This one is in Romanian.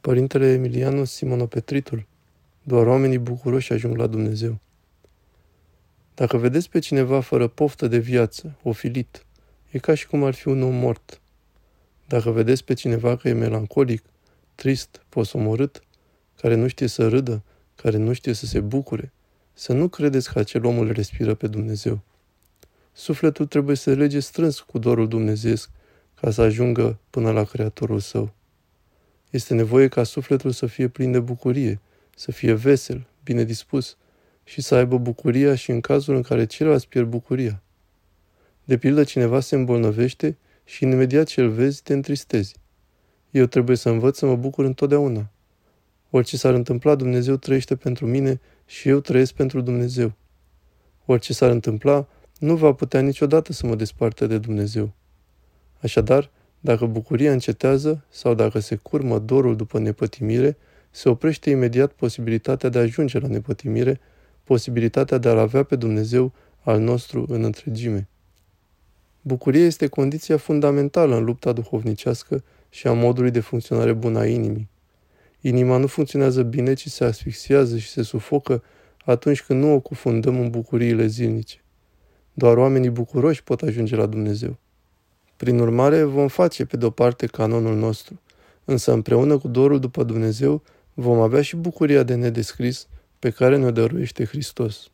Părintele Emilianus Simonopetritul. Doar oamenii bucuroși ajung la Dumnezeu. Dacă vedeți pe cineva fără poftă de viață, ofilit, e ca și cum ar fi un om mort. Dacă vedeți pe cineva că e melancolic, trist, posomorât, care nu știe să râdă, care nu știe să se bucure, să nu credeți că acel om îl respiră pe Dumnezeu. Sufletul trebuie să lege strâns cu dorul dumnezeesc ca să ajungă până la Creatorul său. Este nevoie ca sufletul să fie plin de bucurie, să fie vesel, bine dispus și să aibă bucuria și în cazul în care celălalt pierd bucuria. De pildă, cineva se îmbolnăvește și imediat ce îl vezi, te întristezi. Eu trebuie să învăț să mă bucur întotdeauna. Orice s-ar întâmpla, Dumnezeu trăiește pentru mine și eu trăiesc pentru Dumnezeu. Orice s-ar întâmpla, nu va putea niciodată să mă despartă de Dumnezeu. Așadar, dacă bucuria încetează sau dacă se curmă dorul după nepătimire, se oprește imediat posibilitatea de a ajunge la nepătimire, posibilitatea de a-L avea pe Dumnezeu al nostru în întregime. Bucuria este condiția fundamentală în lupta duhovnicească și a modului de funcționare bună a inimii. Inima nu funcționează bine, ci se asfixiază și se sufocă atunci când nu o cufundăm în bucuriile zilnice. Doar oamenii bucuroși pot ajunge la Dumnezeu. Prin urmare, vom face pe de-o parte canonul nostru, însă împreună cu dorul după Dumnezeu vom avea și bucuria de nedescris pe care ne-o dăruiește Hristos.